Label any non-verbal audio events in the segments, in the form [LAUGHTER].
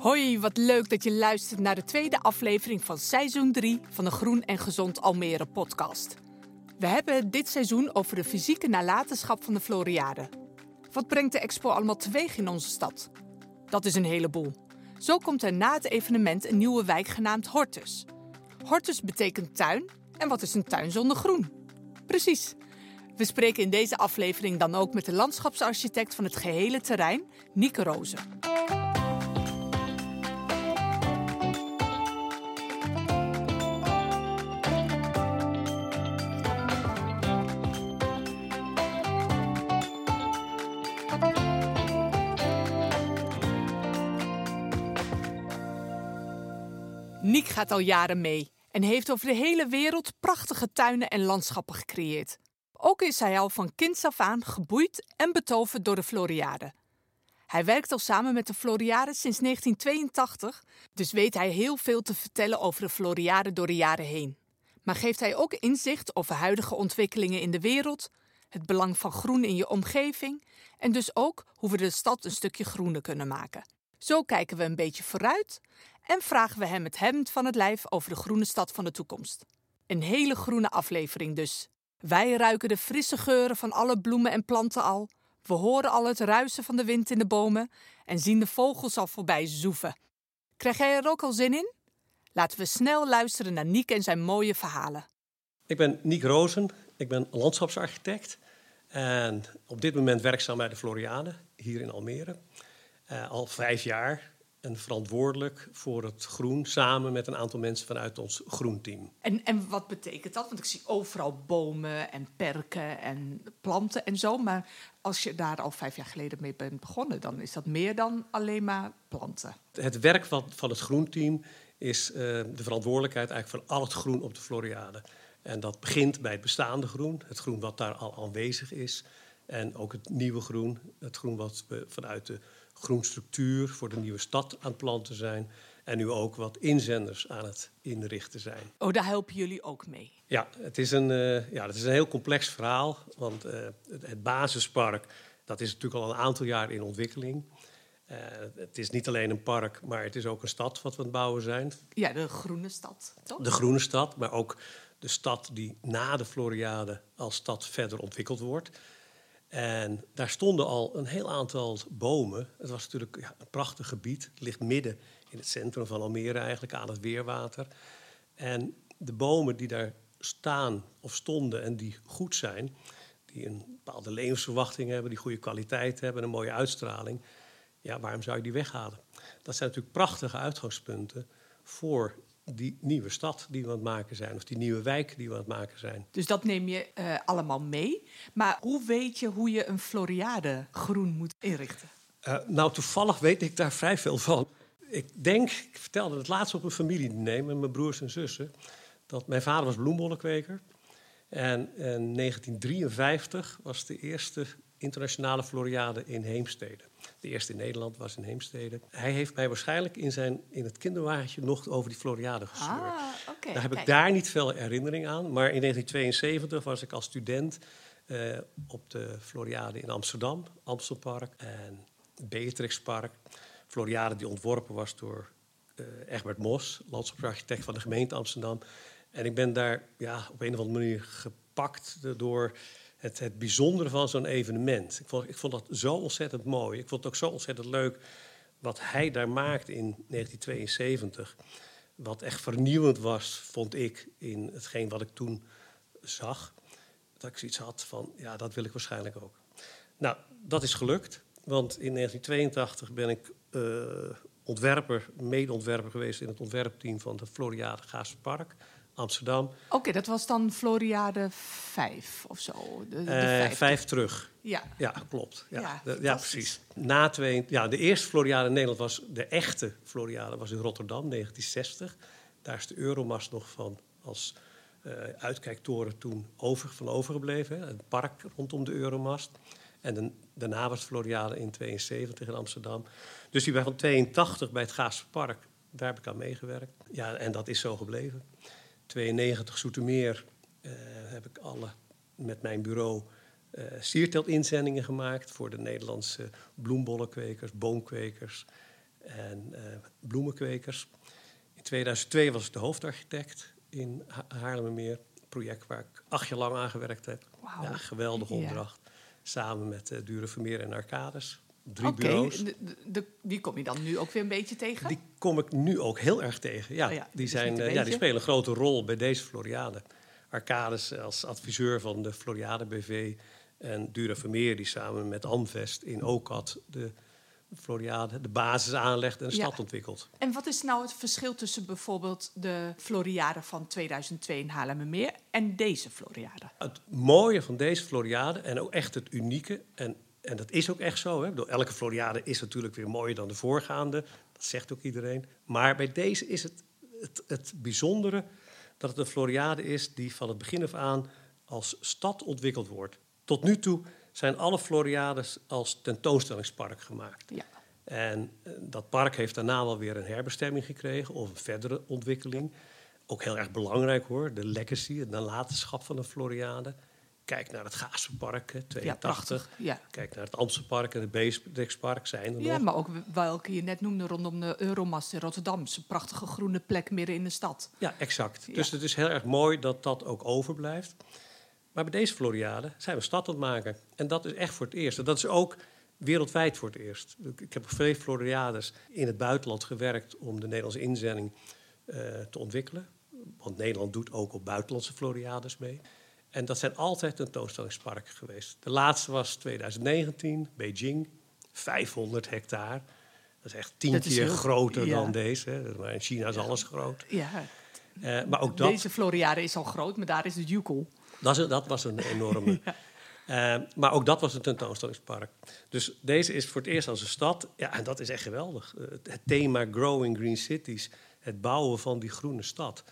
Hoi, wat leuk dat je luistert naar de tweede aflevering van seizoen 3 van de Groen en Gezond Almere podcast. We hebben dit seizoen over de fysieke nalatenschap van de Floriade. Wat brengt de expo allemaal teweeg in onze stad? Dat is een heleboel. Zo komt er na het evenement een nieuwe wijk genaamd Hortus. Hortus betekent tuin. En wat is een tuin zonder groen? Precies. We spreken in deze aflevering dan ook met de landschapsarchitect van het gehele terrein, Nieke Rozen. Gaat al jaren mee en heeft over de hele wereld prachtige tuinen en landschappen gecreëerd. Ook is hij al van kinds af aan geboeid en betoverd door de Floriade. Hij werkt al samen met de Floriade sinds 1982, dus weet hij heel veel te vertellen over de Floriade door de jaren heen. Maar geeft hij ook inzicht over huidige ontwikkelingen in de wereld, het belang van groen in je omgeving en dus ook hoe we de stad een stukje groener kunnen maken. Zo kijken we een beetje vooruit en vragen we hem het hemd van het lijf over de groene stad van de toekomst. Een hele groene aflevering dus. Wij ruiken de frisse geuren van alle bloemen en planten al. We horen al het ruisen van de wind in de bomen en zien de vogels al voorbij zoeven. Krijg jij er ook al zin in? Laten we snel luisteren naar Niek en zijn mooie verhalen. Ik ben Niek Rozen, ik ben landschapsarchitect en op dit moment werkzaam bij de Floriade hier in Almere. Uh, al vijf jaar en verantwoordelijk voor het groen samen met een aantal mensen vanuit ons groenteam. En, en wat betekent dat? Want ik zie overal bomen en perken en planten en zo. Maar als je daar al vijf jaar geleden mee bent begonnen, dan is dat meer dan alleen maar planten. Het werk van, van het groenteam is uh, de verantwoordelijkheid eigenlijk van al het groen op de Floriade. En dat begint bij het bestaande groen, het groen wat daar al aanwezig is. En ook het nieuwe groen, het groen wat we vanuit de groenstructuur voor de nieuwe stad aan het planten zijn. En nu ook wat inzenders aan het inrichten zijn. Oh, daar helpen jullie ook mee? Ja, het is een, uh, ja, het is een heel complex verhaal. Want uh, het, het, basispark dat is natuurlijk al een aantal jaar in ontwikkeling. Uh, het is niet alleen een park, maar het is ook een stad wat we aan het bouwen zijn. Ja, de groene stad, toch? De groene stad, maar ook de stad die na de Floriade als stad verder ontwikkeld wordt. En daar stonden al een heel aantal bomen. Het was natuurlijk ja, een prachtig gebied. Het ligt midden in het centrum van Almere, eigenlijk aan het weerwater. En de bomen die daar staan of stonden en die goed zijn, die een bepaalde levensverwachting hebben, die goede kwaliteit hebben, een mooie uitstraling. Ja, waarom zou je die weghalen? Dat zijn natuurlijk prachtige uitgangspunten voor die nieuwe stad die we aan het maken zijn, of die nieuwe wijk die we aan het maken zijn. Dus dat neem je uh, allemaal mee. Maar hoe weet je hoe je een Floriade groen moet inrichten? Uh, nou, toevallig weet ik daar vrij veel van. Ik denk, ik vertelde het laatst op een familiediner met mijn broers en zussen, dat mijn vader was bloembollenkweker. En in 1953 was de eerste internationale Floriade in Heemstede. De eerste in Nederland was in Heemstede. Hij heeft mij waarschijnlijk in, zijn, in het kinderwagentje nog over die Floriade gestuurd. Ah, okay, daar heb ik daar niet veel herinnering aan. Maar in 1972 was ik als student uh, op de Floriade in Amsterdam, Amstelpark en Beatrixpark. Floriade die ontworpen was door uh, Egbert Mos, landschapsarchitect van de gemeente Amsterdam. En ik ben daar ja, op een of andere manier gepakt door het, het bijzondere van zo'n evenement. Ik vond, ik vond dat zo ontzettend mooi. Ik vond het ook zo ontzettend leuk wat hij daar maakte in 1972. Wat echt vernieuwend was, vond ik, in hetgeen wat ik toen zag. Dat ik zoiets had van, ja, dat wil ik waarschijnlijk ook. Nou, dat is gelukt. Want in 1982 ben ik uh, ontwerper, medeontwerper geweest in het ontwerpteam van de Floriade Gaasse Park. Amsterdam. Oké, okay, dat was dan Floriade 5 of zo? De, de uh, vijf terug. Ja, ja klopt. Ja, ja, de, ja, precies. Na twee, ja, de eerste Floriade in Nederland was de echte Floriade was in Rotterdam, 1960. Daar is de Euromast nog van als uh, uitkijktoren toen over, van overgebleven. Hè, het park rondom de Euromast. En de, daarna was Floriade in 72 in Amsterdam. Dus die bij van 82 bij het Gaasse Park, daar heb ik aan meegewerkt. Ja, en dat is zo gebleven. 92 Zoetermeer uh, heb ik alle met mijn bureau uh, sierteelt-inzendingen gemaakt voor de Nederlandse bloembollenkwekers, boomkwekers. en uh, bloemenkwekers. In 2002 was ik de hoofdarchitect in ha Haarlemmermeer. Een project waar ik acht jaar lang aan gewerkt heb. Ja, geweldige opdracht. Samen met uh, Dure Vermeer en Arcades. Drie bureaus. de- de- de- die kom je dan nu ook weer een beetje tegen? Die kom ik nu ook heel erg tegen. Ja, Oh ja, die, dus zijn, eh, ja, die beetje. spelen een grote rol bij deze Floriade. Arcades als adviseur van de Floriade BV. En Dura Vermeer die samen met Amvest in OCAD de Floriade, de basis aanlegt en de Ja. stad ontwikkelt. En wat is nou het verschil tussen bijvoorbeeld de Floriade van 2002 in Haarlemmermeer en deze Floriade? Het mooie van deze Floriade en ook echt het unieke, en, en dat is ook echt zo. Hè? Ik bedoel, elke Floriade is natuurlijk weer mooier dan de voorgaande. Dat zegt ook iedereen. Maar bij deze is het, het, het bijzondere dat het een Floriade is die van het begin af aan als stad ontwikkeld wordt. Tot nu toe zijn alle Floriades als tentoonstellingspark gemaakt. Ja. En eh, dat park heeft daarna wel weer een herbestemming gekregen of een verdere ontwikkeling. Ook heel erg belangrijk hoor, de legacy, het nalatenschap van de Floriade. Kijk naar het Ja, 82. prachtig. Ja. Kijk naar het Amstelpark en het Beesdrekspark zijn er ja, nog. maar ook welke je net noemde rondom de Euromast in Rotterdam. Zo'n prachtige groene plek midden in de stad. Ja, exact. Ja. Dus het is heel erg mooi dat dat ook overblijft. Maar bij deze Floriade zijn we stad aan het maken. En dat is echt voor het eerst. En dat is ook wereldwijd voor het eerst. Ik heb op veel Floriades in het buitenland gewerkt om de Nederlandse inzending eh, te ontwikkelen. Want Nederland doet ook op buitenlandse Floriades mee. En dat zijn altijd tentoonstellingsparken geweest. De laatste was 2019, Beijing, 500 hectare. Dat is echt tien Dat keer heel- groter ja. dan deze. Maar in China is alles groot. Ja. Eh, maar ook dat, Deze Floriade is al groot, maar daar is de Jukel. dat, dat was een enorme. [LAUGHS] Eh, maar ook dat was een tentoonstellingspark. Dus deze is voor het eerst als een stad. Ja, en dat is echt geweldig. Eh, het thema Growing Green Cities, het bouwen van die groene stad,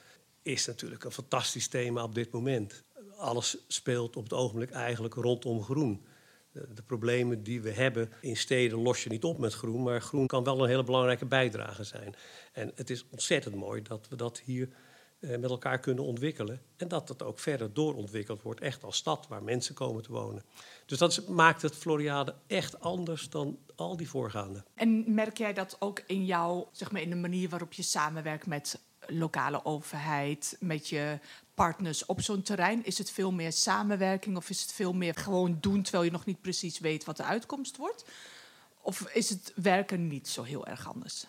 is natuurlijk een fantastisch thema op dit moment. Alles speelt op het ogenblik eigenlijk rondom groen. De, problemen die we hebben in steden los je niet op met groen, maar groen kan wel een hele belangrijke bijdrage zijn. En het is ontzettend mooi dat we dat hier eh, met elkaar kunnen ontwikkelen. En dat het ook verder doorontwikkeld wordt, echt als stad waar mensen komen te wonen. Dus dat maakt het Floriade echt anders dan al die voorgaande. En merk jij dat ook in jouw, zeg maar, in de manier waarop je samenwerkt met lokale overheid, met je partners op zo'n terrein? Is het veel meer samenwerking of is het veel meer gewoon doen terwijl je nog niet precies weet wat de uitkomst wordt? Of is het werken niet zo heel erg anders?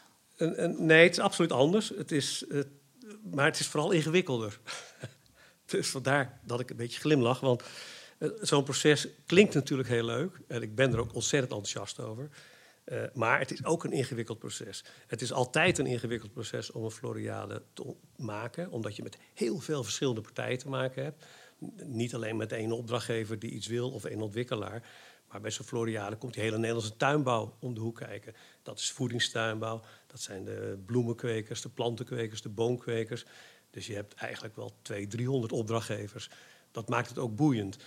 Nee, het is absoluut anders. Het is, maar het is vooral ingewikkelder. [LAUGHS] dus vandaar dat ik een beetje glimlach. Want eh, zo'n proces klinkt natuurlijk heel leuk. En ik ben er ook ontzettend enthousiast over. Eh, maar het is ook een ingewikkeld proces. Het is altijd een ingewikkeld proces om een Floriade te maken. Omdat je met heel veel verschillende partijen te maken hebt. Niet alleen met één opdrachtgever die iets wil of één ontwikkelaar. Maar bij zo'n Floriade komt die hele Nederlandse tuinbouw om de hoek kijken. Dat is voedingstuinbouw, dat zijn de bloemenkwekers, de plantenkwekers, de boomkwekers. Dus je hebt eigenlijk wel 200, 300 opdrachtgevers. Dat maakt het ook boeiend.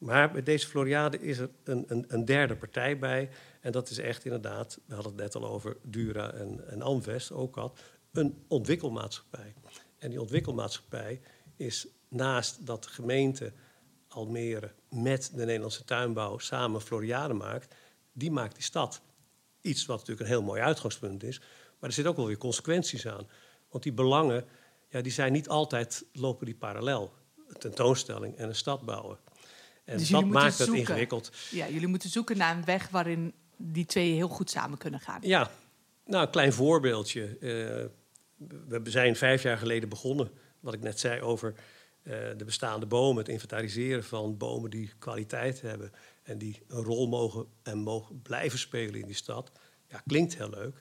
Maar bij deze Floriade is er een, een, een derde partij bij. En dat is echt inderdaad, we hadden het net al over Dura en, en Amvest, ook al, een ontwikkelmaatschappij. En die ontwikkelmaatschappij is naast dat de gemeente Almere met de Nederlandse tuinbouw samen Floriade maakt, die maakt die stad. Iets wat natuurlijk een heel mooi uitgangspunt is, maar er zitten ook wel weer consequenties aan. Want die belangen, ja, die zijn niet altijd, lopen die parallel. Een tentoonstelling en een stad bouwen. En Dus dat maakt het zoeken. ingewikkeld. Ja, jullie moeten zoeken naar een weg waarin die twee heel goed samen kunnen gaan. Ja, nou, een klein voorbeeldje. Eh, we zijn vijf jaar geleden begonnen, wat ik net zei, over eh, de bestaande bomen. Het inventariseren van bomen die kwaliteit hebben en die een rol mogen en mogen blijven spelen in die stad. Ja, klinkt heel leuk.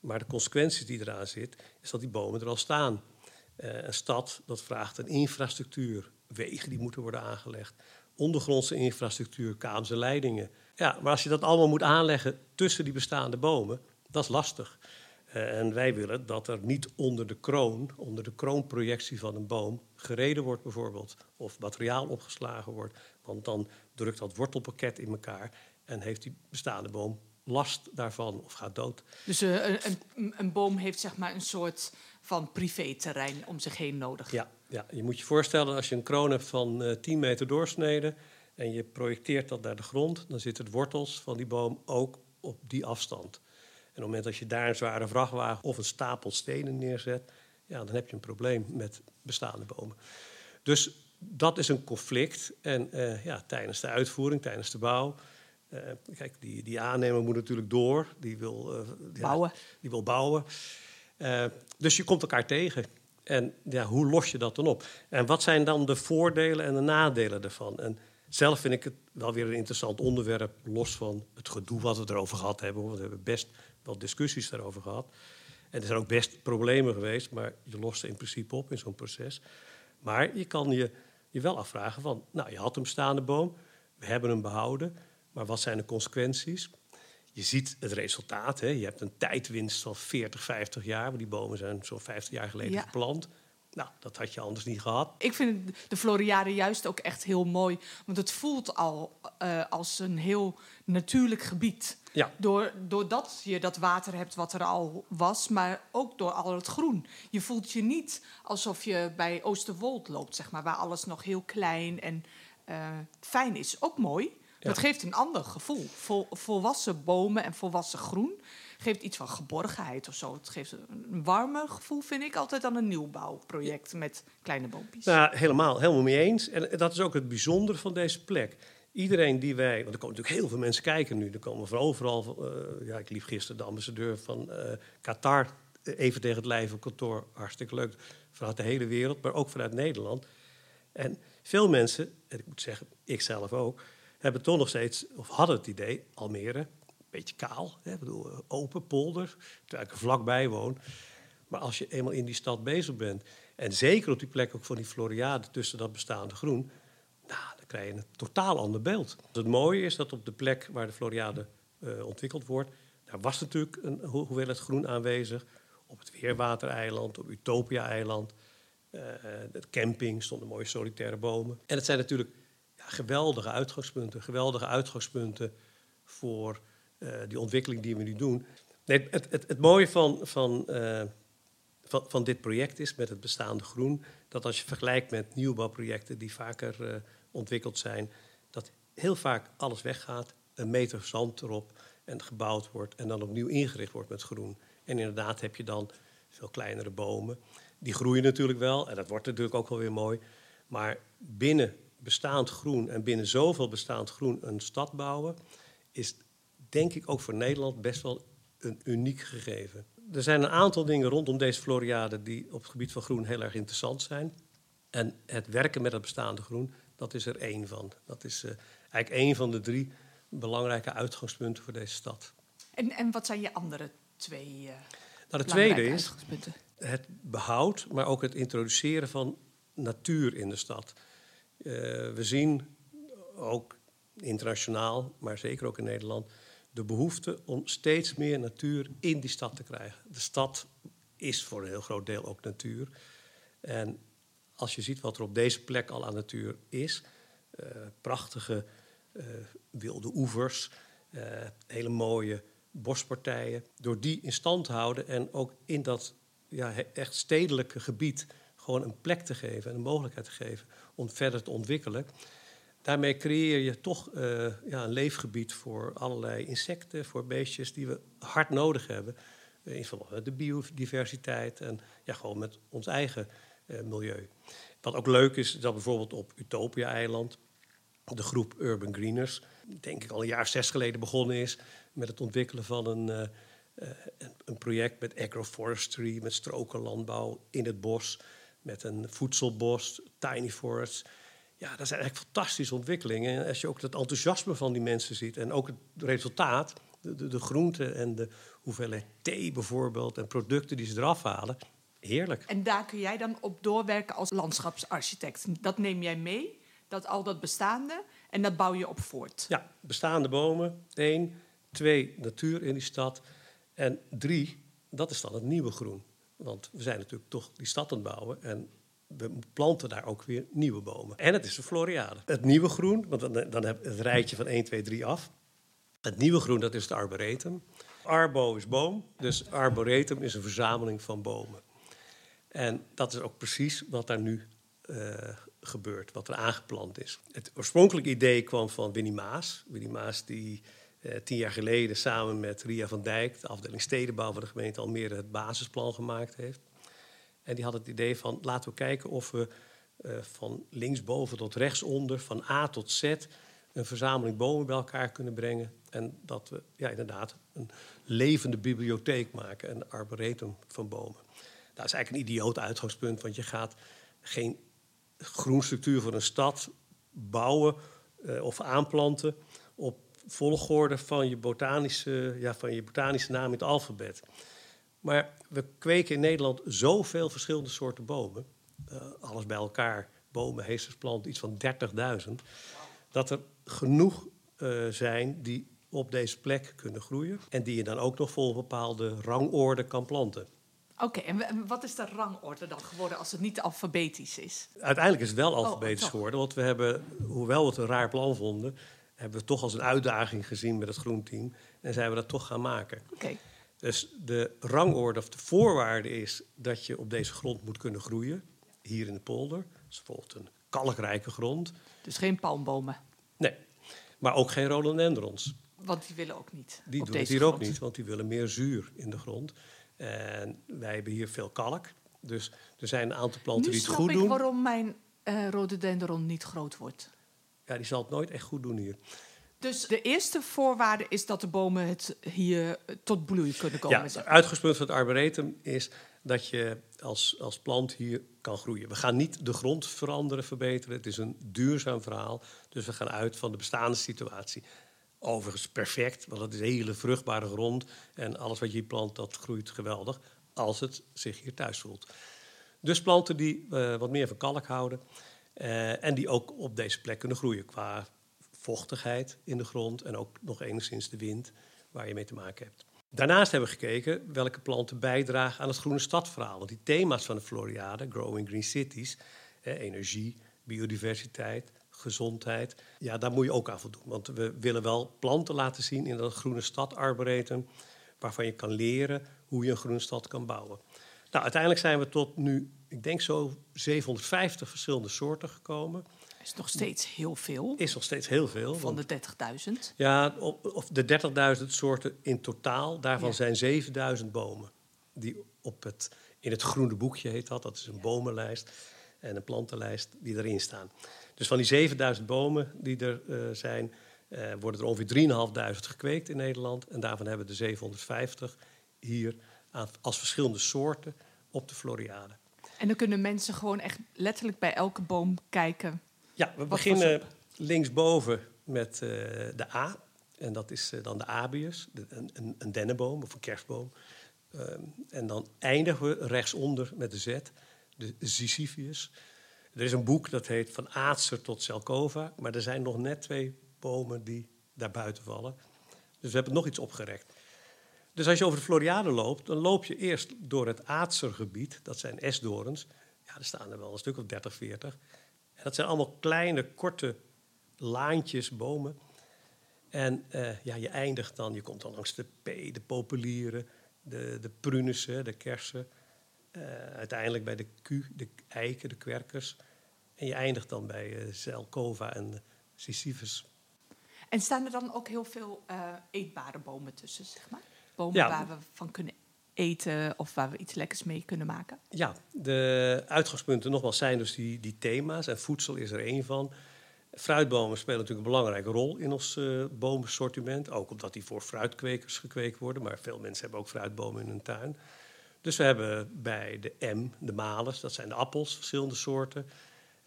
Maar de consequenties die eraan zit, is dat die bomen er al staan. Eh, een stad, dat vraagt een infrastructuur. Wegen die moeten worden aangelegd. Ondergrondse infrastructuur, kabels en leidingen. Ja, maar als je dat allemaal moet aanleggen tussen die bestaande bomen, dat is lastig. Eh, en wij willen dat er niet onder de kroon, onder de kroonprojectie van een boom, gereden wordt bijvoorbeeld. Of materiaal opgeslagen wordt. Want dan drukt dat wortelpakket in elkaar en heeft die bestaande boom last daarvan of gaat dood. Dus eh, een, een, een boom heeft zeg maar een soort van privéterrein om zich heen nodig. Ja, ja, je moet je voorstellen als je een kroon hebt van eh 10 meter doorsneden en je projecteert dat naar de grond, dan zitten de wortels van die boom ook op die afstand. het moment dat je daar een zware vrachtwagen of een stapel stenen neerzet, ja, dan heb je een probleem met bestaande bomen. Dus dat is een conflict. En uh, ja, tijdens de uitvoering, tijdens de bouw. Uh, kijk, die, die aannemer moet natuurlijk door. Die wil uh, bouwen. Ja, die wil bouwen. dus je komt elkaar tegen. En ja, hoe los je dat dan op? En wat zijn dan de voordelen en de nadelen daarvan? En zelf vind ik het wel weer een interessant onderwerp, los van het gedoe wat we erover gehad hebben. Want we hebben best wel discussies daarover gehad. En er zijn ook best problemen geweest, maar je lost ze in principe op in zo'n proces. Maar je kan je, je wel afvragen van, nou, je had een bestaande boom, we hebben hem behouden, maar wat zijn de consequenties? Je ziet het resultaat. Hè? Je hebt een tijdwinst van 40, 50 jaar. Want die bomen zijn zo'n 50 jaar geleden geplant. Nou, dat had je anders niet gehad. Ik vind de Floriade juist ook echt heel mooi. Want het voelt al uh, als een heel natuurlijk gebied. Ja. Door, doordat je dat water hebt wat er al was, maar ook door al het groen. Je voelt je niet alsof je bij Oosterwold loopt, zeg maar, waar alles nog heel klein en uh, fijn is. Ook mooi. Dat geeft een ander gevoel. Vol, volwassen bomen en volwassen groen geeft iets van geborgenheid of zo. Het geeft een warmer gevoel, vind ik, altijd dan een nieuwbouwproject met kleine boompjes. Nou, helemaal, helemaal mee eens. En dat is ook het bijzondere van deze plek. Iedereen die wij, want er komen natuurlijk heel veel mensen kijken nu. Er komen van overal, uh, ja, ik liep gisteren de ambassadeur van uh, Qatar even tegen het lijf op kantoor. Hartstikke leuk, vanuit de hele wereld, maar ook vanuit Nederland. En veel mensen, en ik moet zeggen, ik zelf ook, hebben toch nog steeds, of hadden het idee, Almere, een beetje kaal, hè, bedoel, eh, open polder, terwijl ik er vlakbij woon. Maar als je eenmaal in die stad bezig bent, en zeker op die plek ook van die Floriade tussen dat bestaande groen, nou, dan krijg je een totaal ander beeld. Het mooie is dat op de plek waar de Floriade uh, ontwikkeld wordt, daar was natuurlijk een hoeveelheid groen aanwezig. Op het Weerwatereiland, op Utopia-eiland, uh, camping stonden mooie solitaire bomen. En het zijn natuurlijk geweldige uitgangspunten. Geweldige uitgangspunten voor uh, die ontwikkeling die we nu doen. Nee, het, het, het mooie van, van, uh, van, van, dit project is met het bestaande groen... dat als je vergelijkt met nieuwbouwprojecten die vaker uh, ontwikkeld zijn... dat heel vaak alles weggaat, een meter zand erop en gebouwd wordt... en dan opnieuw ingericht wordt met groen. En inderdaad heb je dan veel kleinere bomen. Die groeien natuurlijk wel en dat wordt natuurlijk ook wel weer mooi. Maar binnen bestaand groen en binnen zoveel bestaand groen een stad bouwen, is denk ik ook voor Nederland best wel een uniek gegeven. Er zijn een aantal dingen rondom deze Floriade die op het gebied van groen heel erg interessant zijn. En het werken met het bestaande groen, dat is er één van. Dat is uh, eigenlijk één van de drie belangrijke uitgangspunten voor deze stad. En, en wat zijn je andere twee uh, nou, de tweede is het behoud, maar ook het introduceren van natuur in de stad. Uh, we zien ook internationaal, maar zeker ook in Nederland, de behoefte om steeds meer natuur in die stad te krijgen. De stad is voor een heel groot deel ook natuur. En als je ziet wat er op deze plek al aan natuur is, uh, prachtige uh, wilde oevers, hele mooie bospartijen, door die in stand te houden en ook in dat ja, echt stedelijke gebied gewoon een plek te geven en een mogelijkheid te geven om verder te ontwikkelen. Daarmee creëer je toch uh, ja, een leefgebied voor allerlei insecten, voor beestjes die we hard nodig hebben. Uh, in verband met de biodiversiteit en ja, gewoon met ons eigen uh, milieu. Wat ook leuk is, dat bijvoorbeeld op Utopia-eiland de groep Urban Greeners, denk ik al een jaar zes geleden begonnen is met het ontwikkelen van een, een project met agroforestry, met strokenlandbouw in het bos met een voedselbos, tiny forests. Ja, dat zijn eigenlijk fantastische ontwikkelingen. En als je ook het enthousiasme van die mensen ziet en ook het resultaat, de, de, de groenten en de hoeveelheid thee bijvoorbeeld en producten die ze eraf halen, heerlijk. En daar kun jij dan op doorwerken als landschapsarchitect. Dat neem jij mee, dat al dat bestaande, en dat bouw je op voort. Ja, bestaande bomen, één. Twee, natuur in die stad. En drie, dat is dan het nieuwe groen. Want we zijn natuurlijk toch die stad aan het bouwen. En we planten daar ook weer nieuwe bomen. En het is de Floriade. Het nieuwe groen, want dan, dan heb het rijtje van 1, 2, 3 af. Het nieuwe groen, dat is het arboretum. Arbo is boom, dus arboretum is een verzameling van bomen. En dat is ook precies wat daar nu uh, gebeurt, wat er aangeplant is. Het oorspronkelijke idee kwam van Winnie Maas. Winnie Maas die eh, tien jaar geleden samen met Ria van Dijk, de afdeling stedenbouw van de gemeente Almere, het basisplan gemaakt heeft. En die had het idee van laten we kijken of we eh, van linksboven tot rechtsonder, van A tot Z, een verzameling bomen bij elkaar kunnen brengen. En dat we ja, inderdaad een levende bibliotheek maken, een arboretum van bomen. Dat is eigenlijk een idioot uitgangspunt, want je gaat geen groenstructuur voor een stad bouwen uh, of aanplanten op volgorde van je, botanische, ja, van je botanische naam in het alfabet. Maar we kweken in Nederland zoveel verschillende soorten bomen. Uh, alles bij elkaar, bomen, heestersplanten, iets van 30.000. Dat er genoeg uh, zijn die op deze plek kunnen groeien. En die je dan ook nog vol bepaalde rangorde kan planten. Oké, en wat is de rangorde dan geworden als het niet alfabetisch is? Uiteindelijk is het wel oh, alfabetisch oh, geworden. Want we hebben, hoewel we het een raar plan vonden, hebben we toch als een uitdaging gezien met het groenteam. En zijn we dat toch gaan maken. Oké. Dus de rangorde of de voorwaarde is dat je op deze grond moet kunnen groeien. Hier in de polder. Is bijvoorbeeld een kalkrijke grond. Dus geen palmbomen? Nee, maar ook geen rhododendrons. Want die willen ook niet. Die doen het hier ook niet, want die willen meer zuur in de grond. En wij hebben hier veel kalk. Dus er zijn een aantal planten die het goed doen. Nu snap ik waarom mijn uh, rhododendron niet groot wordt. Ja, die zal het nooit echt goed doen hier. Dus de eerste voorwaarde is dat de bomen het hier tot bloei kunnen komen. Ja, het uitgangspunt van het arboretum is dat je als, als plant hier kan groeien. We gaan niet de grond veranderen, verbeteren. Het is een duurzaam verhaal. Dus we gaan uit van de bestaande situatie. Overigens perfect, want het is hele vruchtbare grond. En alles wat je hier plant, dat groeit geweldig. Als het zich hier thuis voelt. Dus planten die uh, wat meer van kalk houden. Uh, en die ook op deze plek kunnen groeien qua vochtigheid in de grond. En ook nog enigszins de wind waar je mee te maken hebt. Daarnaast hebben we gekeken welke planten bijdragen aan het groene stadverhaal. Want die thema's van de Floriade, Growing Green Cities, eh, energie, biodiversiteit, gezondheid. Ja, daar moet je ook aan voldoen. Want we willen wel planten laten zien in dat groene stad arboretum... waarvan je kan leren hoe je een groene stad kan bouwen. Nou, uiteindelijk zijn we tot nu, ik denk zo 750 verschillende soorten gekomen. Is nog steeds heel veel. Is nog steeds heel veel. Van de 30.000? Ja, of de 30.000 soorten in totaal. Daarvan ja. zijn 7.000 bomen. Die op het, in het groene boekje heet dat. Dat is een ja. bomenlijst en een plantenlijst die erin staan. Dus van die 7000 bomen die er uh, zijn, uh, worden er ongeveer 3.500 gekweekt in Nederland. En daarvan hebben we de 750 hier aan, als verschillende soorten op de Floriade. En dan kunnen mensen gewoon echt letterlijk bij elke boom kijken. Ja, we beginnen linksboven met uh, de A. En dat is dan de Abius, de, een, een, dennenboom of een kerstboom. Um, en dan eindigen we rechtsonder met de Z, de Sisyphus. Er is een boek dat heet Van Aatser tot Zelkova. Maar er zijn nog net twee bomen die daar buiten vallen. Dus we hebben nog iets opgerekt. Dus als je over de Floriade loopt, dan loop je eerst door het Aatsergebied. Dat zijn esdorens. Ja, er staan er wel een stuk of 30, 40. En dat zijn allemaal kleine, korte laantjes, bomen. En uh, ja, je eindigt dan, je komt dan langs de P, de populieren, de, de prunissen, de kersen. Uh, uiteindelijk bij de Q, de eiken, de kwerkers. En je eindigt dan bij uh, Zelkova en Sisyphus. En staan er dan ook heel veel eetbare bomen tussen, zeg maar? Bomen ja. waar we van kunnen eten of waar we iets lekkers mee kunnen maken? Ja, de uitgangspunten nogmaals zijn dus die, die thema's. En voedsel is er één van. Fruitbomen spelen natuurlijk een belangrijke rol in ons uh, bomensortiment. Ook omdat die voor fruitkwekers gekweekt worden. Maar veel mensen hebben ook fruitbomen in hun tuin. Dus we hebben bij de M, de malers, dat zijn de appels, verschillende soorten.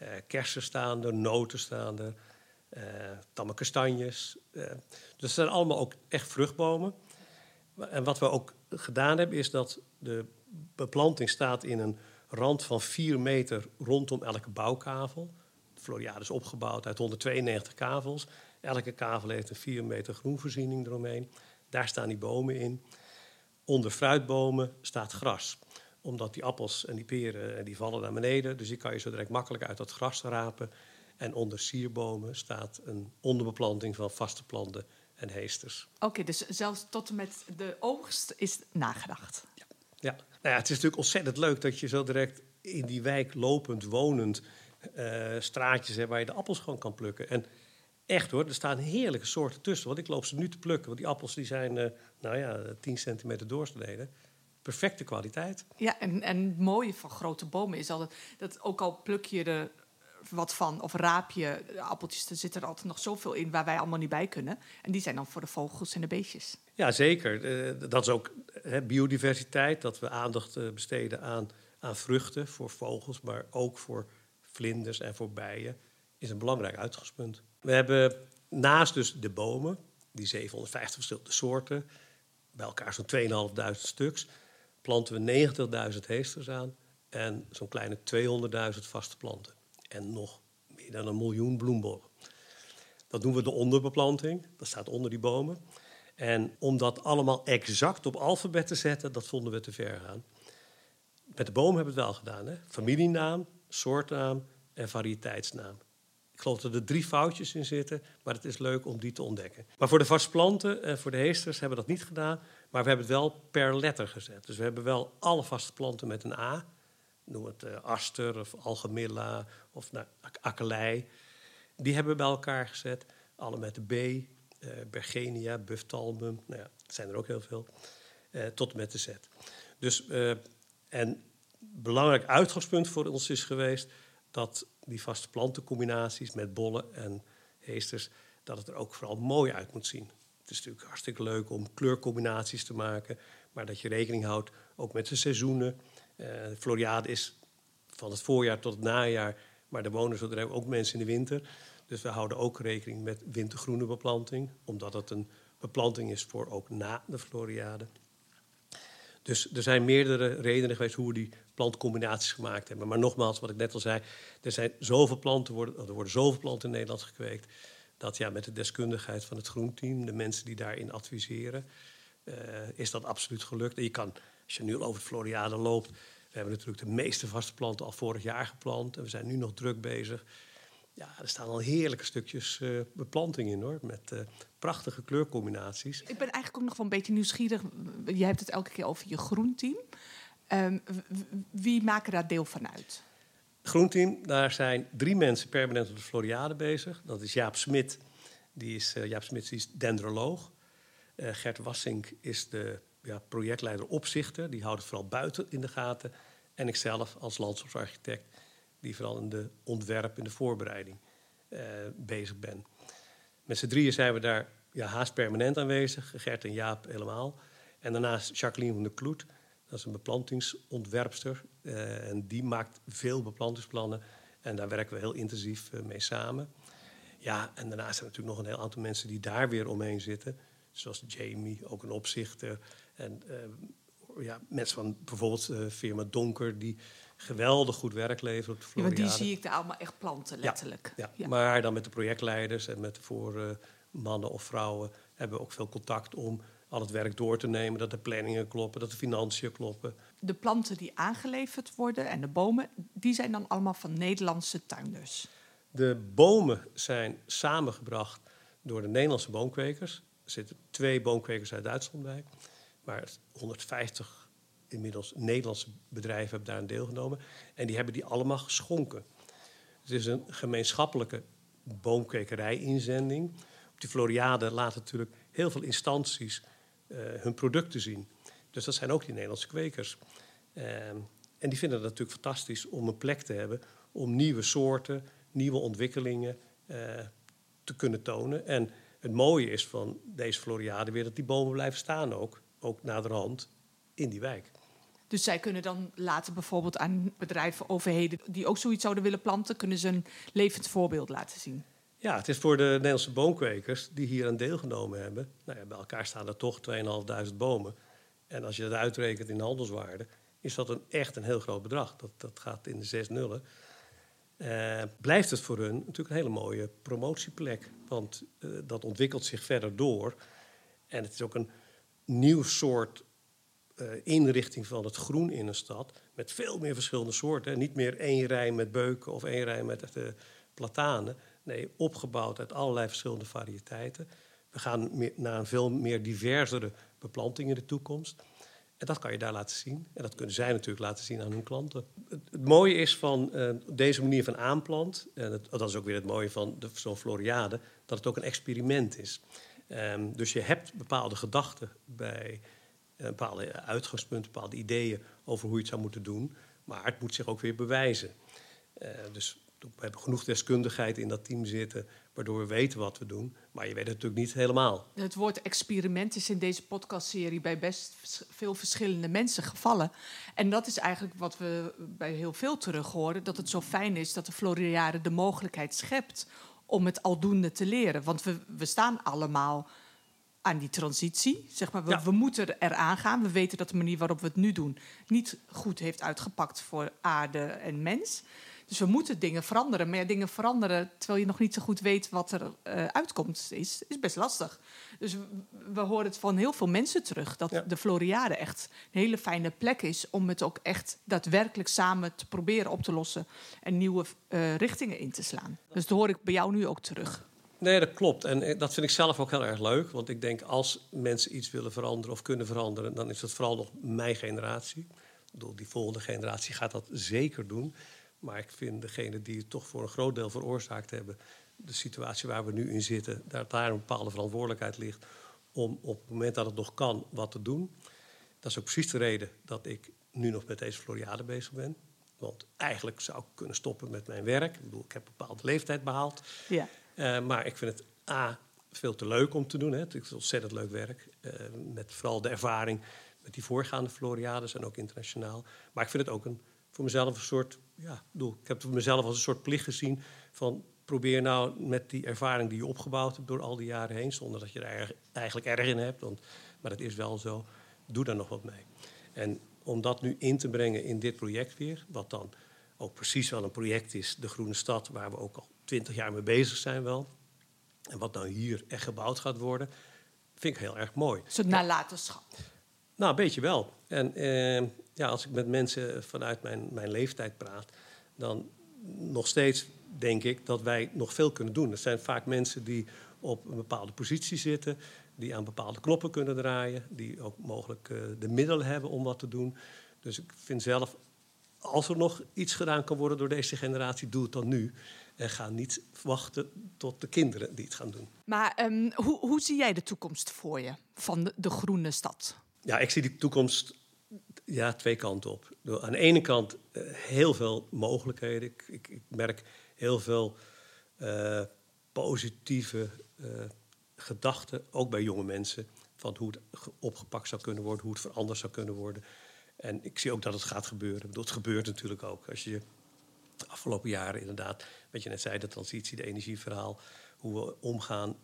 Uh, kersen staan er, noten staan er, uh, tamme kastanjes. Dus het zijn allemaal ook echt vruchtbomen. En wat we ook gedaan hebben, is dat de beplanting staat in een rand van 4 meter rondom elke bouwkavel. De Floriade is opgebouwd uit 192 kavels. Elke kavel heeft een 4 meter groenvoorziening eromheen. Daar staan die bomen in. Onder fruitbomen staat gras omdat die appels en die peren eh, die vallen naar beneden. Dus die kan je zo direct makkelijk uit dat gras rapen. En onder sierbomen staat een onderbeplanting van vaste planten en heesters. Oké, okay, dus zelfs tot en met de oogst is nagedacht. Ja, ja. Nou ja het is natuurlijk ontzettend leuk dat je zo direct in die wijk lopend, wonend... Uh, straatjes hebt waar je de appels gewoon kan plukken. En Echt hoor, er staan heerlijke soorten tussen. Want ik loop ze nu te plukken. Want die appels die zijn, uh, nou ja, 10 centimeter doorsneden. Perfecte kwaliteit. Ja, en, en het mooie van grote bomen is altijd... dat ook al pluk je er wat van, of raap je appeltjes... er zit er altijd nog zoveel in waar wij allemaal niet bij kunnen. En die zijn dan voor de vogels en de beestjes. Ja, zeker. Uh, dat is ook biodiversiteit. Dat we aandacht uh, besteden aan, aan vruchten voor vogels... maar ook voor vlinders en voor bijen... is een belangrijk uitgangspunt. We hebben naast dus de bomen, die 750 verschillende soorten, bij elkaar zo'n 2.500 stuks, planten we 90.000 heesters aan en zo'n kleine 200.000 vaste planten. En nog meer dan een miljoen bloembollen. Dat doen we de onderbeplanting, dat staat onder die bomen. En om dat allemaal exact op alfabet te zetten, dat vonden we te ver gaan. Met de bomen hebben we het wel gedaan. Hè? Familienaam, soortnaam en variëteitsnaam. Ik geloof dat er drie foutjes in zitten, maar het is leuk om die te ontdekken. Maar voor de vastplanten en voor de heesters hebben we dat niet gedaan, maar we hebben het wel per letter gezet. Dus we hebben wel alle vaste planten met een A. Noem het uh, aster of algemilla of nou, akkelei. Die hebben we bij elkaar gezet. Alle met de B. Uh, Bergenia, Buftalmum. Nou ja, het zijn er ook heel veel. Uh, tot en met de Z. Dus, en belangrijk uitgangspunt voor ons is geweest dat die vaste plantencombinaties met bollen en heesters, dat het er ook vooral mooi uit moet zien. Het is natuurlijk hartstikke leuk om kleurcombinaties te maken, maar dat je rekening houdt ook met de seizoenen. Uh, Floriade is van het voorjaar tot het najaar, maar de wonen er ook mensen in de winter. Dus we houden ook rekening met wintergroene beplanting, omdat het een beplanting is voor ook na de Floriade. Dus er zijn meerdere redenen geweest hoe we die plantcombinaties gemaakt hebben. Maar nogmaals, wat ik net al zei, er zijn zoveel planten, worden, er worden zoveel planten in Nederland gekweekt. Dat ja, met de deskundigheid van het groenteam, de mensen die daarin adviseren, uh, is dat absoluut gelukt. En je kan, als je nu al over het Floriade loopt, we hebben natuurlijk de meeste vaste planten al vorig jaar geplant. En we zijn nu nog druk bezig. Ja, er staan al heerlijke stukjes uh, beplanting in hoor. Met uh, prachtige kleurcombinaties. Ik ben eigenlijk ook nog wel een beetje nieuwsgierig. Je hebt het elke keer over je groenteam. Um, wie maken daar deel van uit? Groenteam, daar zijn drie mensen permanent op de Floriade bezig. Dat is Jaap Smit, die is, uh, Jaap Smit is dendroloog. Gert Wassink is de ja, projectleider opzichter. Die houdt het vooral buiten in de gaten. En ikzelf als landschapsarchitect, die vooral in de ontwerp en de voorbereiding uh, bezig ben. Met z'n drieën zijn we daar ja, haast permanent aanwezig. Gert en Jaap helemaal. En daarnaast Jacqueline van der Kloet dat is een beplantingsontwerpster uh, en die maakt veel beplantingsplannen. En daar werken we heel intensief uh, mee samen. Ja, en daarnaast zijn er natuurlijk nog een heel aantal mensen die daar weer omheen zitten. Zoals Jamie, ook een opzichter. En uh, ja, mensen van bijvoorbeeld firma Donker, die geweldig goed werk leveren op de Floriade. Ja, die zie ik daar allemaal echt planten, letterlijk. Ja, ja. maar dan met de projectleiders en met de voor mannen of vrouwen hebben we ook veel contact om al het werk door te nemen, dat de planningen kloppen, dat de financiën kloppen. De planten die aangeleverd worden en de bomen, die zijn dan allemaal van Nederlandse tuinders? De bomen zijn samengebracht door de Nederlandse boomkwekers. Er zitten twee boomkwekers uit Duitsland bij. Maar 150 inmiddels Nederlandse bedrijven hebben daar een deelgenomen. En die hebben die allemaal geschonken. Het is een gemeenschappelijke boomkwekerij-inzending. Op die Floriade laten natuurlijk heel veel instanties uh, hun producten zien. Dus dat zijn ook die Nederlandse kwekers. Uh, en die vinden het natuurlijk fantastisch om een plek te hebben om nieuwe soorten, nieuwe ontwikkelingen uh, te kunnen tonen. En het mooie is van deze Floriade weer dat die bomen blijven staan ook, ook naderhand in die wijk. Dus zij kunnen dan later bijvoorbeeld aan bedrijven, overheden die ook zoiets zouden willen planten, kunnen ze een levend voorbeeld laten zien. Ja, het is voor de Nederlandse boomkwekers die hier aan deelgenomen hebben. Nou ja, bij elkaar staan er toch 2.500 bomen. En als je dat uitrekent in handelswaarde, is dat een, echt een heel groot bedrag. Dat, dat gaat in de zes nullen. Uh, blijft het voor hun natuurlijk een hele mooie promotieplek. Want uh, dat ontwikkelt zich verder door. En het is ook een nieuw soort uh, inrichting van het groen in een stad. Met veel meer verschillende soorten. Niet meer één rij met beuken of één rij met platanen. Nee, opgebouwd uit allerlei verschillende variëteiten. We gaan naar een veel meer diversere beplanting in de toekomst. En dat kan je daar laten zien. En dat kunnen zij natuurlijk laten zien aan hun klanten. Het, mooie is van uh, deze manier van aanplant, en dat is ook weer het mooie van zo'n Floriade, dat het ook een experiment is. Um, dus je hebt bepaalde gedachten bij uh, bepaalde uitgangspunten, bepaalde ideeën over hoe je het zou moeten doen. Maar het moet zich ook weer bewijzen. Uh, dus we hebben genoeg deskundigheid in dat team zitten, waardoor we weten wat we doen. Maar je weet het natuurlijk niet helemaal. Het woord experiment is in deze podcastserie bij best veel verschillende mensen gevallen. En dat is eigenlijk wat we bij heel veel terug horen: dat het zo fijn is dat de Floriade de mogelijkheid schept om het aldoende te leren. Want we, we staan allemaal aan die transitie. Zeg maar, we, ja. we moeten eraan gaan. We weten dat de manier waarop we het nu doen niet goed heeft uitgepakt voor aarde en mens. Dus we moeten dingen veranderen. Maar ja, dingen veranderen terwijl je nog niet zo goed weet wat er uh, uitkomt, is, is best lastig. Dus we, we, horen het van heel veel mensen terug dat ja. de Floriade echt een hele fijne plek is om het ook echt daadwerkelijk samen te proberen op te lossen en nieuwe uh, richtingen in te slaan. Dus dat hoor ik bij jou nu ook terug. Nee, dat klopt. En eh, dat vind ik zelf ook heel erg leuk. Want ik denk als mensen iets willen veranderen of kunnen veranderen, dan is dat vooral nog mijn generatie. Ik bedoel, die volgende generatie gaat dat zeker doen. Maar ik vind degene die het toch voor een groot deel veroorzaakt hebben, de situatie waar we nu in zitten, dat daar een bepaalde verantwoordelijkheid ligt om op het moment dat het nog kan wat te doen. Dat is ook precies de reden dat ik nu nog met deze Floriade bezig ben. Want eigenlijk zou ik kunnen stoppen met mijn werk. Ik bedoel, ik heb een bepaalde leeftijd behaald. Ja. Uh, maar ik vind het A, veel te leuk om te doen. Hè. Het is ontzettend leuk werk. Uh, met vooral de ervaring met die voorgaande Floriades en ook internationaal. Maar ik vind het ook een voor mezelf een soort, ja, bedoel, ik heb het voor mezelf als een soort plicht gezien van probeer nou met die ervaring die je opgebouwd hebt door al die jaren heen, zonder dat je er eigenlijk erg in hebt, want, maar dat is wel zo, doe daar nog wat mee. En om dat nu in te brengen in dit project weer, wat dan ook precies wel een project is, de Groene Stad, waar we ook al twintig jaar mee bezig zijn wel, en wat nou hier echt gebouwd gaat worden, vind ik heel erg mooi. Een soort nalatenschap. Nou, een beetje wel. En eh, ja, als ik met mensen vanuit mijn, mijn leeftijd praat, dan nog steeds denk ik dat wij nog veel kunnen doen. Het zijn vaak mensen die op een bepaalde positie zitten, die aan bepaalde knoppen kunnen draaien, die ook mogelijk uh, de middelen hebben om wat te doen. Dus ik vind zelf, als er nog iets gedaan kan worden door deze generatie, doe het dan nu. En ga niet wachten tot de kinderen die het gaan doen. Maar um, hoe, hoe zie jij de toekomst voor je van de, de groene stad? Ja, ik zie die toekomst ja, twee kanten op. Aan de ene kant uh, heel veel mogelijkheden. Ik, ik, ik merk heel veel uh, positieve uh, gedachten, ook bij jonge mensen, van hoe het opgepakt zou kunnen worden, hoe het veranderd zou kunnen worden. En ik zie ook dat het gaat gebeuren. Dat gebeurt natuurlijk ook. Als je de afgelopen jaren inderdaad, wat je net zei, de transitie, de energieverhaal, hoe we omgaan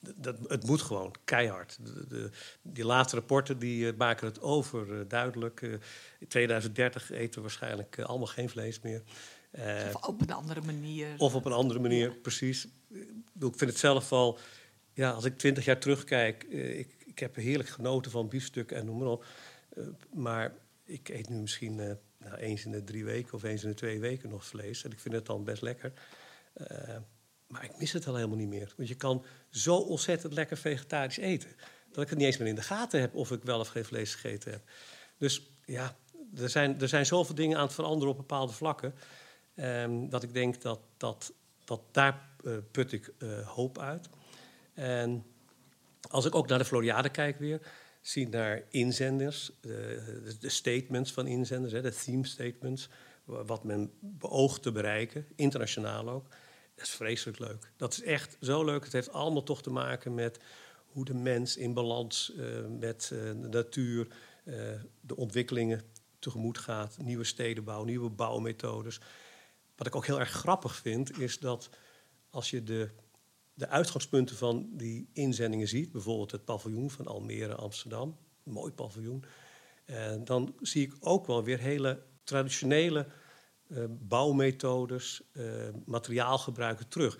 dat, het moet gewoon keihard. De, de, die laatste rapporten die, uh, maken het overduidelijk. Uh, in 2030 eten we waarschijnlijk uh, allemaal geen vlees meer. of op een andere manier. Of op een andere manier, ja. precies. Ik vind het zelf al... Ja, als ik twintig jaar terugkijk... ik, ik heb heerlijk genoten van biefstuk en noem maar op. maar ik eet nu misschien nou, eens in de drie weken... of eens in de twee weken nog vlees. En ik vind het dan best lekker. Maar ik mis het al helemaal niet meer. Want je kan zo ontzettend lekker vegetarisch eten. Dat ik het niet eens meer in de gaten heb of ik wel of geen vlees gegeten heb. Dus ja, er zijn, er zijn zoveel dingen aan het veranderen op bepaalde vlakken. Um, dat ik denk dat, dat, dat daar uh, put ik uh, hoop uit. En als ik ook naar de Floriade kijk weer, zie naar inzenders, de, de statements van inzenders, de theme statements, wat men beoogt te bereiken, internationaal ook. Dat is vreselijk leuk. Dat is echt zo leuk. Het heeft allemaal toch te maken met hoe de mens in balans uh, met uh, de natuur, uh, de ontwikkelingen tegemoet gaat. Nieuwe stedenbouw, nieuwe bouwmethodes. Wat ik ook heel erg grappig vind, is dat als je de, de uitgangspunten van die inzendingen ziet, bijvoorbeeld het paviljoen van Almere, Amsterdam, mooi paviljoen, dan zie ik ook wel weer hele traditionele bouwmethodes, uh, materiaalgebruiken terug.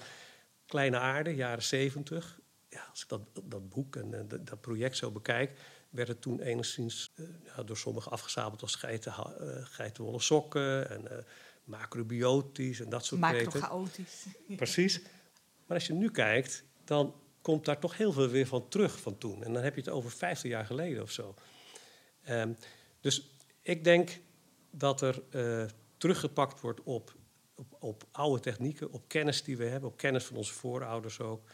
Kleine Aarde, jaren 70. Ja, als ik dat, dat boek en uh, dat project zo bekijk, werd het toen enigszins ja, door sommigen afgezabeld als geiten, geitenwolle sokken en macrobiotisch en dat soort dingen. Macrochaotisch. [LAUGHS] Precies. Maar als je nu kijkt, dan komt daar toch heel veel weer van terug van toen. En dan heb je het over 50 jaar geleden of zo. Ehm, dus ik denk dat er uh, teruggepakt wordt op, op, op, oude technieken, op kennis die we hebben, op kennis van onze voorouders ook.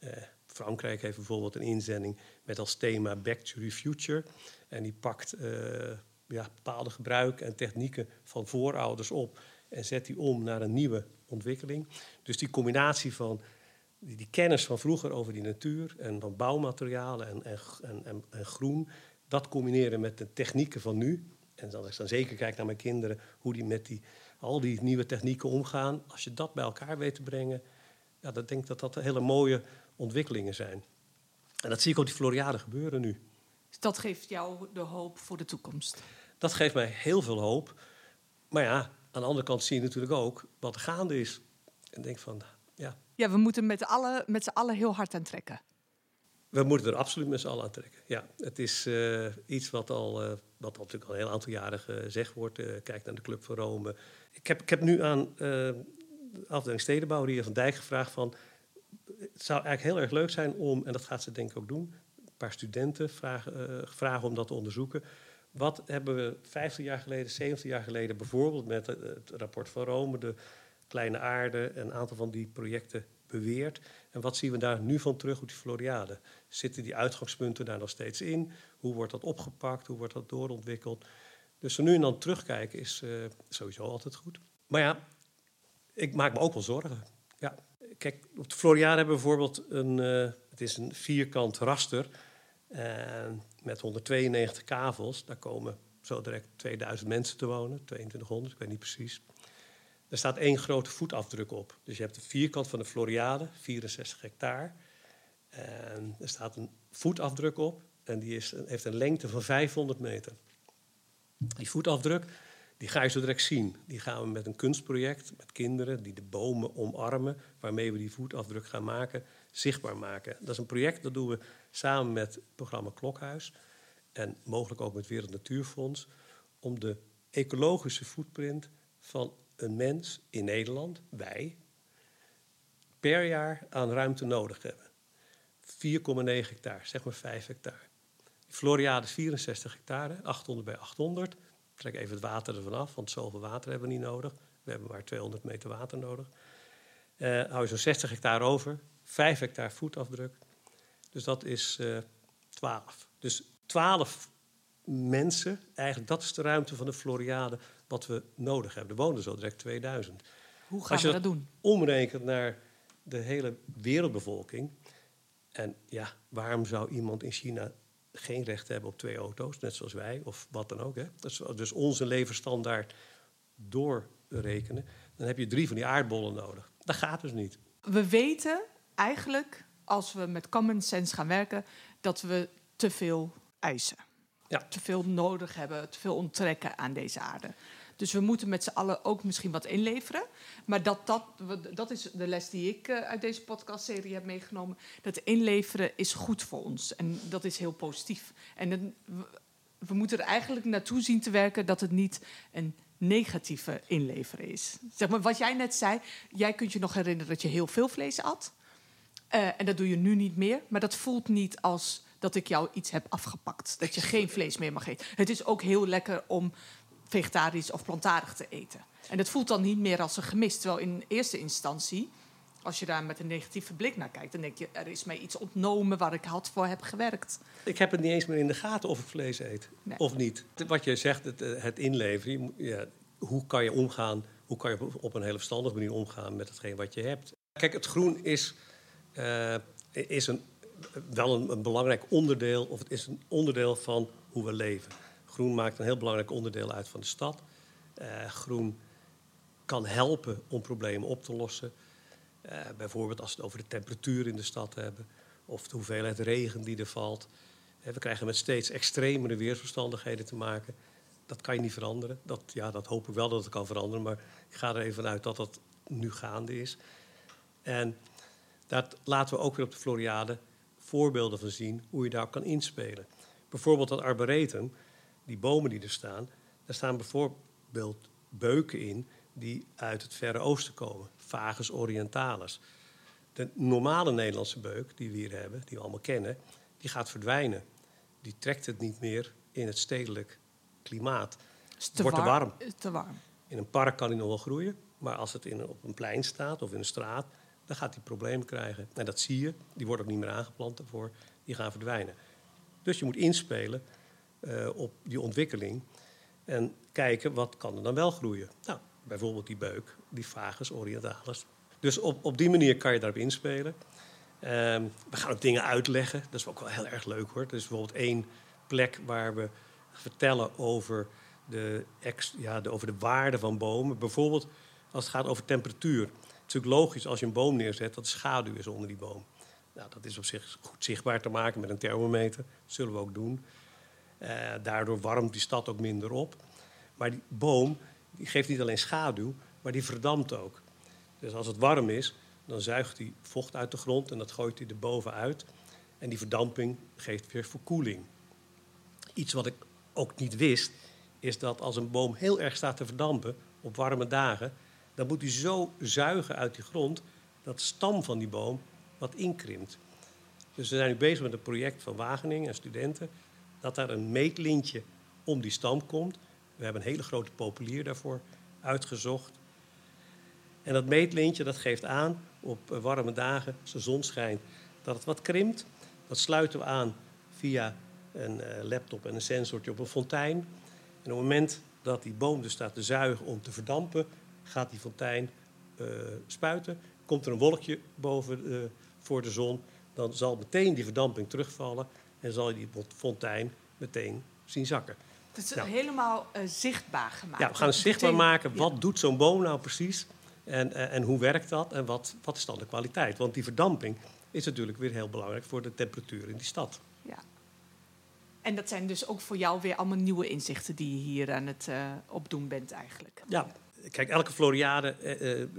Uh, Frankrijk heeft bijvoorbeeld een inzending met als thema Back to the Future. En die pakt uh, ja, bepaalde gebruiken en technieken van voorouders op en zet die om naar een nieuwe ontwikkeling. Dus die combinatie van die, die kennis van vroeger over die natuur en van bouwmaterialen en, en, en, en groen, dat combineren met de technieken van nu. En als ik dan zeker kijk naar mijn kinderen, hoe die met die, al die nieuwe technieken omgaan. Als je dat bij elkaar weet te brengen, ja, dan denk ik dat dat hele mooie ontwikkelingen zijn. En dat zie ik op die Floriade gebeuren nu. Dus dat geeft jou de hoop voor de toekomst? Dat geeft mij heel veel hoop. Maar ja, aan de andere kant zie je natuurlijk ook wat er gaande is. En denk van, ja. Ja, we moeten met, alle, met z'n allen heel hard aan trekken. We moeten er absoluut met z'n allen aan trekken. Ja, het is uh, iets wat al, uh, wat al natuurlijk al een heel aantal jaren gezegd wordt. Uh, kijk naar de Club van Rome. Ik heb, ik heb nu aan de afdeling stedenbouw, hier van Dijk, gevraagd van... Het zou eigenlijk heel erg leuk zijn om, en dat gaat ze denk ik ook doen... een paar studenten vragen, vragen om dat te onderzoeken. Wat hebben we 50 jaar geleden, 70 jaar geleden... bijvoorbeeld met het rapport van Rome, de kleine aarde... een aantal van die projecten En wat zien we daar nu van terug op die Floriade? Zitten die uitgangspunten daar nog steeds in? Hoe wordt dat opgepakt? Hoe wordt dat doorontwikkeld? Dus zo nu en dan terugkijken is uh, sowieso altijd goed. Maar ja, ik maak me ook wel zorgen. Ja, kijk, op de Floriade hebben we bijvoorbeeld een, uh, het is een vierkant raster uh, met 192 kavels. Daar komen zo direct 2000 mensen te wonen, 2200, ik weet niet precies. Er staat één grote voetafdruk op. Dus je hebt de vierkant van de Floriade, 64 hectare. En er staat een voetafdruk op en die is, heeft een lengte van 500 meter. Die voetafdruk die ga je zo direct zien. Die gaan we met een kunstproject met kinderen die de bomen omarmen, waarmee we die voetafdruk gaan maken, zichtbaar maken. Dat is een project dat doen we samen met het programma Klokhuis en mogelijk ook met Wereld Natuurfonds om de ecologische footprint van een mens in Nederland, wij, per jaar aan ruimte nodig hebben. 4,9 hectare, zeg maar 5 hectare. Floriade is 64 hectare, 800 bij 800. Trek even het water ervan af, want zoveel water hebben we niet nodig. We hebben maar 200 meter water nodig. Uh, hou je zo'n 60 hectare over, 5 hectare voetafdruk. Dus dat is uh, eh, 12. Dus 12 mensen, eigenlijk dat is de ruimte van de Floriade wat we nodig hebben. Er wonen zo direct 2000. Hoe gaan Als je we dat, dat doen? Omrekent naar de hele wereldbevolking. En ja, waarom zou iemand in China geen recht hebben op twee auto's, net zoals wij, of wat dan ook? Hè? Dus, dus onze levensstandaard doorrekenen. Dan heb je drie van die aardbollen nodig. Dat gaat dus niet. We weten eigenlijk, als we met common sense gaan werken, dat we te veel eisen. Ja. Te veel nodig hebben, te veel onttrekken aan deze aarde. Dus we moeten met z'n allen ook misschien wat inleveren. Maar dat, dat, dat is de les die ik uh, uit deze podcastserie heb meegenomen. Dat inleveren is goed voor ons. En dat is heel positief. En we, we moeten er eigenlijk naartoe zien te werken dat het niet een negatieve inleveren is. Zeg maar wat jij net zei, jij kunt je nog herinneren dat je heel veel vlees at. Uh, en dat doe je nu niet meer. Maar dat voelt niet als dat ik jou iets heb afgepakt. Dat je geen vlees meer mag eten. Het is ook heel lekker om vegetarisch of plantaardig te eten. En het voelt dan niet meer als een gemis. Terwijl in eerste instantie, als je daar met een negatieve blik naar kijkt, dan denk je: er is mij iets ontnomen waar ik had voor heb gewerkt. Ik heb het niet eens meer in de gaten of ik vlees eet of niet. Wat je zegt, het, eh, het inleveren, ja, hoe kan je omgaan? Hoe kan je op een hele verstandige manier omgaan met hetgeen wat je hebt? Kijk, het groen is, uh, is een, wel een, een belangrijk onderdeel, of het is een onderdeel van hoe we leven. Groen maakt een heel belangrijk onderdeel uit van de stad. Uh, groen kan helpen om problemen op te lossen. Uh, bijvoorbeeld als we het over de temperatuur in de stad hebben, of de hoeveelheid regen die er valt. Uh, we krijgen met steeds extremere weersverstandigheden te maken. Dat kan je niet veranderen. Dat, ja, dat hoop ik wel dat het kan veranderen, maar ik ga er even vanuit dat dat nu gaande is. En daar laten we ook weer op de Floriade voorbeelden van zien hoe je daar kan inspelen. Bijvoorbeeld dat arboretum die bomen die er staan, daar staan bijvoorbeeld beuken in die uit het Verre Oosten komen. Vagus orientalis. De normale Nederlandse beuk die we hier hebben, die we allemaal kennen, die gaat verdwijnen. Die trekt het niet meer in het stedelijk klimaat Is te wordt te warm. Is te warm. In een park kan hij nog wel groeien, maar als het in, op een plein staat of in een straat, dan gaat hij problemen krijgen. En dat zie je, die worden ook niet meer aangeplant daarvoor, die gaan verdwijnen. Dus je moet inspelen op die ontwikkeling en kijken wat kan er dan wel groeien. Nou, bijvoorbeeld die beuk, die Vagus orientalis. Dus op, op die manier kan je daarop inspelen. Ehm, we gaan ook dingen uitleggen, dat is ook wel heel erg leuk hoor. Er is bijvoorbeeld één plek waar we vertellen over de, ja, de, over de waarde van bomen. Bijvoorbeeld als het gaat over temperatuur. Het is natuurlijk logisch als je een boom neerzet dat schaduw is onder die boom. Nou, dat is op zich goed zichtbaar te maken met een thermometer. Dat zullen we ook doen. Eh, daardoor warmt die stad ook minder op. Maar die boom die geeft niet alleen schaduw, maar die verdampt ook. Dus als het warm is, dan zuigt hij vocht uit de grond en dat gooit hij er bovenuit. En die verdamping geeft weer verkoeling. Iets wat ik ook niet wist, is dat als een boom heel erg staat te verdampen op warme dagen, dan moet hij zo zuigen uit die grond dat de stam van die boom wat inkrimpt. Dus we zijn nu bezig met een project van Wageningen en studenten, dat daar een meetlintje om die stam komt. We hebben een hele grote populier daarvoor uitgezocht. En dat meetlintje dat geeft aan op eh, warme dagen, als de zon schijnt, dat het wat krimpt. Dat sluiten we aan via een eh, laptop en een sensortje op een fontein. En op het moment dat die boom dus staat te zuigen om te verdampen, gaat die fontein eh, spuiten. Komt er een wolkje boven voor de zon, dan zal meteen die verdamping terugvallen en zal je die fontein meteen zien zakken. Het is Nou. helemaal eh, zichtbaar gemaakt. Ja, we gaan zichtbaar maken Ja. wat doet zo'n boom nou precies en, eh, en hoe werkt dat en wat, wat is dan de kwaliteit. Want die verdamping is natuurlijk weer heel belangrijk voor de temperatuur in die stad. Ja. En dat zijn dus ook voor jou weer allemaal nieuwe inzichten die je hier aan het eh, opdoen bent eigenlijk. Ja, kijk, elke Floriade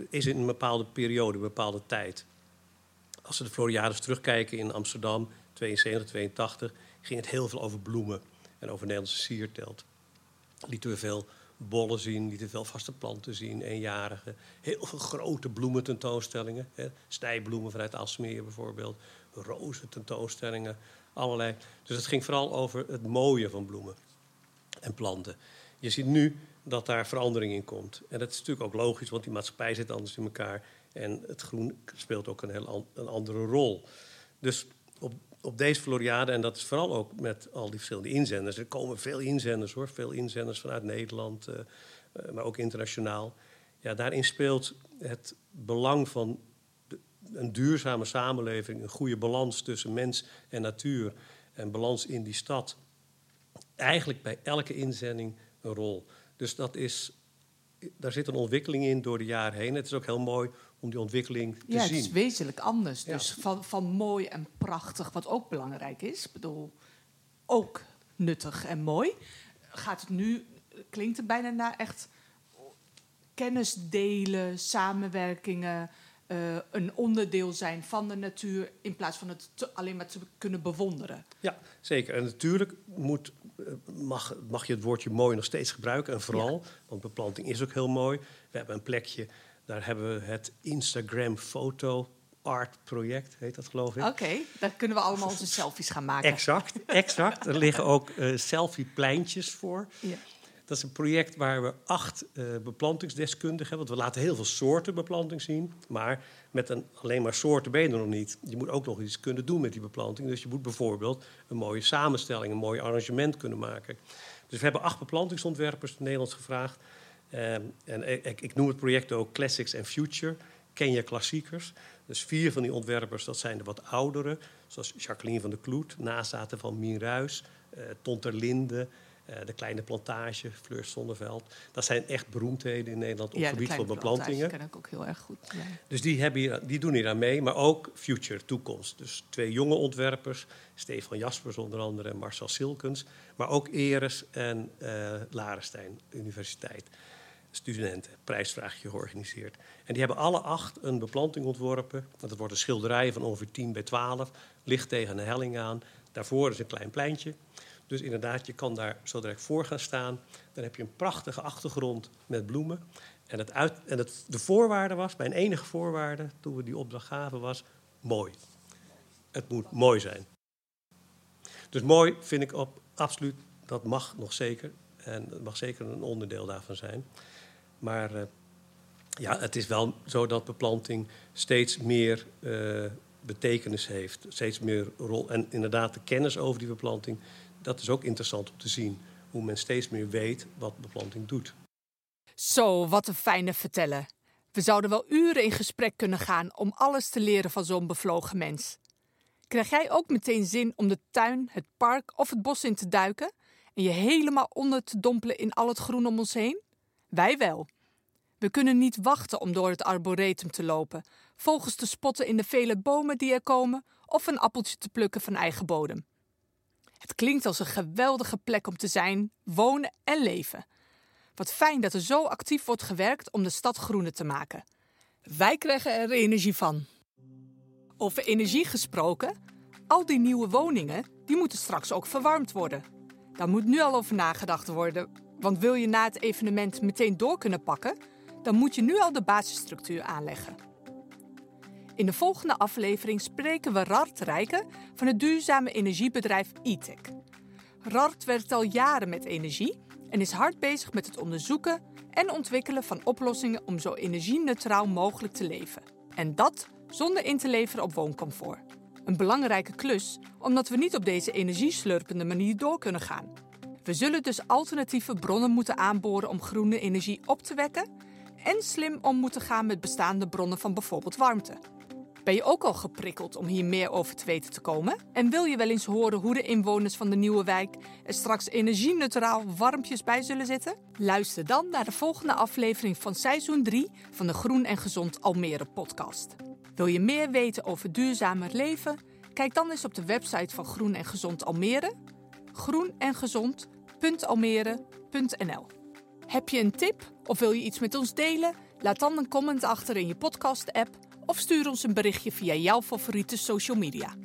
is in een bepaalde periode, een bepaalde tijd. Als we de Floriades terugkijken in Amsterdam, 72, 82, ging het heel veel over bloemen en over Nederlandse sierteelt. Lieten we veel bollen zien, lieten veel vaste planten zien, eenjarigen. Heel veel grote bloemententoonstellingen. Hè. Snijbloemen vanuit Alsmeer bijvoorbeeld, rozen tentoonstellingen, allerlei. Dus het ging vooral over het mooie van bloemen en planten. Je ziet nu dat daar verandering in komt. En dat is natuurlijk ook logisch, want die maatschappij zit anders in elkaar. En het groen speelt ook een heel een andere rol. Dus op, deze Floriade, en dat is vooral ook met al die verschillende inzenders. Er komen veel inzenders hoor, veel inzenders vanuit Nederland, eh, eh, maar ook internationaal. Ja, daarin speelt het belang van een duurzame samenleving, een goede balans tussen mens en natuur en balans in die stad eigenlijk bij elke inzending een rol. Dus dat is, daar zit een ontwikkeling in door de jaren heen. Het is ook heel mooi om die ontwikkeling te Ja, het zien. is wezenlijk anders. Ja. Dus van, van mooi en prachtig, wat ook belangrijk is. Ik bedoel, ook nuttig en mooi. Gaat het nu, klinkt het bijna naar echt kennis delen, samenwerkingen... eh, een onderdeel zijn van de natuur... in plaats van het te- alleen maar te kunnen bewonderen. Ja, zeker. En natuurlijk moet, eh, mag, mag je het woordje mooi nog steeds gebruiken. En vooral, want beplanting is ook heel mooi. We hebben een plekje, daar hebben we het Instagram Foto Art Project, heet dat geloof ik. Oké, dan kunnen we allemaal onze selfies gaan maken. Exact, exact. Er liggen ook eh selfie-pleintjes voor. Ja. Dat is een project waar we acht eh, beplantingsdeskundigen hebben. Want we laten heel veel soorten beplanting zien. Maar met een, alleen maar soorten ben je er nog niet. Je moet ook nog iets kunnen doen met die beplanting. Dus je moet bijvoorbeeld een mooie samenstelling, een mooi arrangement kunnen maken. Dus we hebben acht beplantingsontwerpers in Nederland gevraagd. Ehm, en ik, ik noem het project ook Classics and Future. Ken je klassiekers? Dus vier van die ontwerpers, dat zijn de wat oudere. Zoals Jacqueline van der Kloet, nazaten van Mien Ruis, eh Tonter Linde... eh, de kleine plantage, Fleur Zonneveld. Dat zijn echt beroemdheden in Nederland op Ja, het gebied van kleine plantage beplantingen. ken ik ook heel erg goed. Ja. Dus die, hebben hier, die doen hier aan mee, maar ook Future, toekomst. Dus twee jonge ontwerpers, Stefan Jaspers onder andere en Marcel Silkens. Maar ook Eres en eh Larenstein Universiteit. Studenten, prijsvraagje georganiseerd. En die hebben alle acht een beplanting ontworpen. Dat wordt een schilderij van ongeveer 10 bij 12, ligt tegen een helling aan. Daarvoor is een klein pleintje. Dus inderdaad, je kan daar zo direct voor gaan staan. Dan heb je een prachtige achtergrond met bloemen. En, het en het, de voorwaarde was, mijn enige voorwaarde toen we die opdracht gaven, was mooi. Het moet mooi zijn. Dus mooi vind ik op absoluut dat mag nog zeker. En dat mag zeker een onderdeel daarvan zijn. Maar uh, ja, het is wel zo dat beplanting steeds meer uh, betekenis heeft. Steeds meer rol. En inderdaad, de kennis over die beplanting, dat is ook interessant om te zien. Hoe men steeds meer weet wat beplanting doet. Zo, wat een fijne vertellen. We zouden wel uren in gesprek kunnen gaan om alles te leren van zo'n bevlogen mens. Krijg jij ook meteen zin om de tuin, het park of het bos in te duiken en je helemaal onder te dompelen in al het groen om ons heen? Wij wel. We kunnen niet wachten om door het arboretum te lopen, vogels te spotten in de vele bomen die er komen of een appeltje te plukken van eigen bodem. Het klinkt als een geweldige plek om te zijn, wonen en leven. Wat fijn dat er zo actief wordt gewerkt om de stad groener te maken. Wij krijgen er energie van. Over energie gesproken, al die nieuwe woningen die moeten straks ook verwarmd worden. Daar moet nu al over nagedacht worden, want wil je na het evenement meteen door kunnen pakken, dan moet je nu al de basisstructuur aanleggen. In de volgende aflevering spreken we Rart Rijken van het duurzame energiebedrijf E-Tech. Rart werkt al jaren met energie en is hard bezig met het onderzoeken en ontwikkelen van oplossingen om zo energie-neutraal mogelijk te leven. En dat zonder in te leveren op wooncomfort. Een belangrijke klus, omdat we niet op deze energieslurpende manier door kunnen gaan. We zullen dus alternatieve bronnen moeten aanboren om groene energie op te wekken en slim om moeten gaan met bestaande bronnen van bijvoorbeeld warmte. Ben je ook al geprikkeld om hier meer over te weten te komen? En wil je wel eens horen hoe de inwoners van de nieuwe wijk er straks energie-neutraal warmpjes bij zullen zitten? Luister dan naar de volgende aflevering van seizoen 3 van de Groen en Gezond Almere podcast. Wil je meer weten over duurzamer leven? Kijk dan eens op de website van Groen en Gezond Almere, groenengezond.almere.nl. Heb je een tip of wil je iets met ons delen? Laat dan een comment achter in je podcast-app of stuur ons een berichtje via jouw favoriete social media.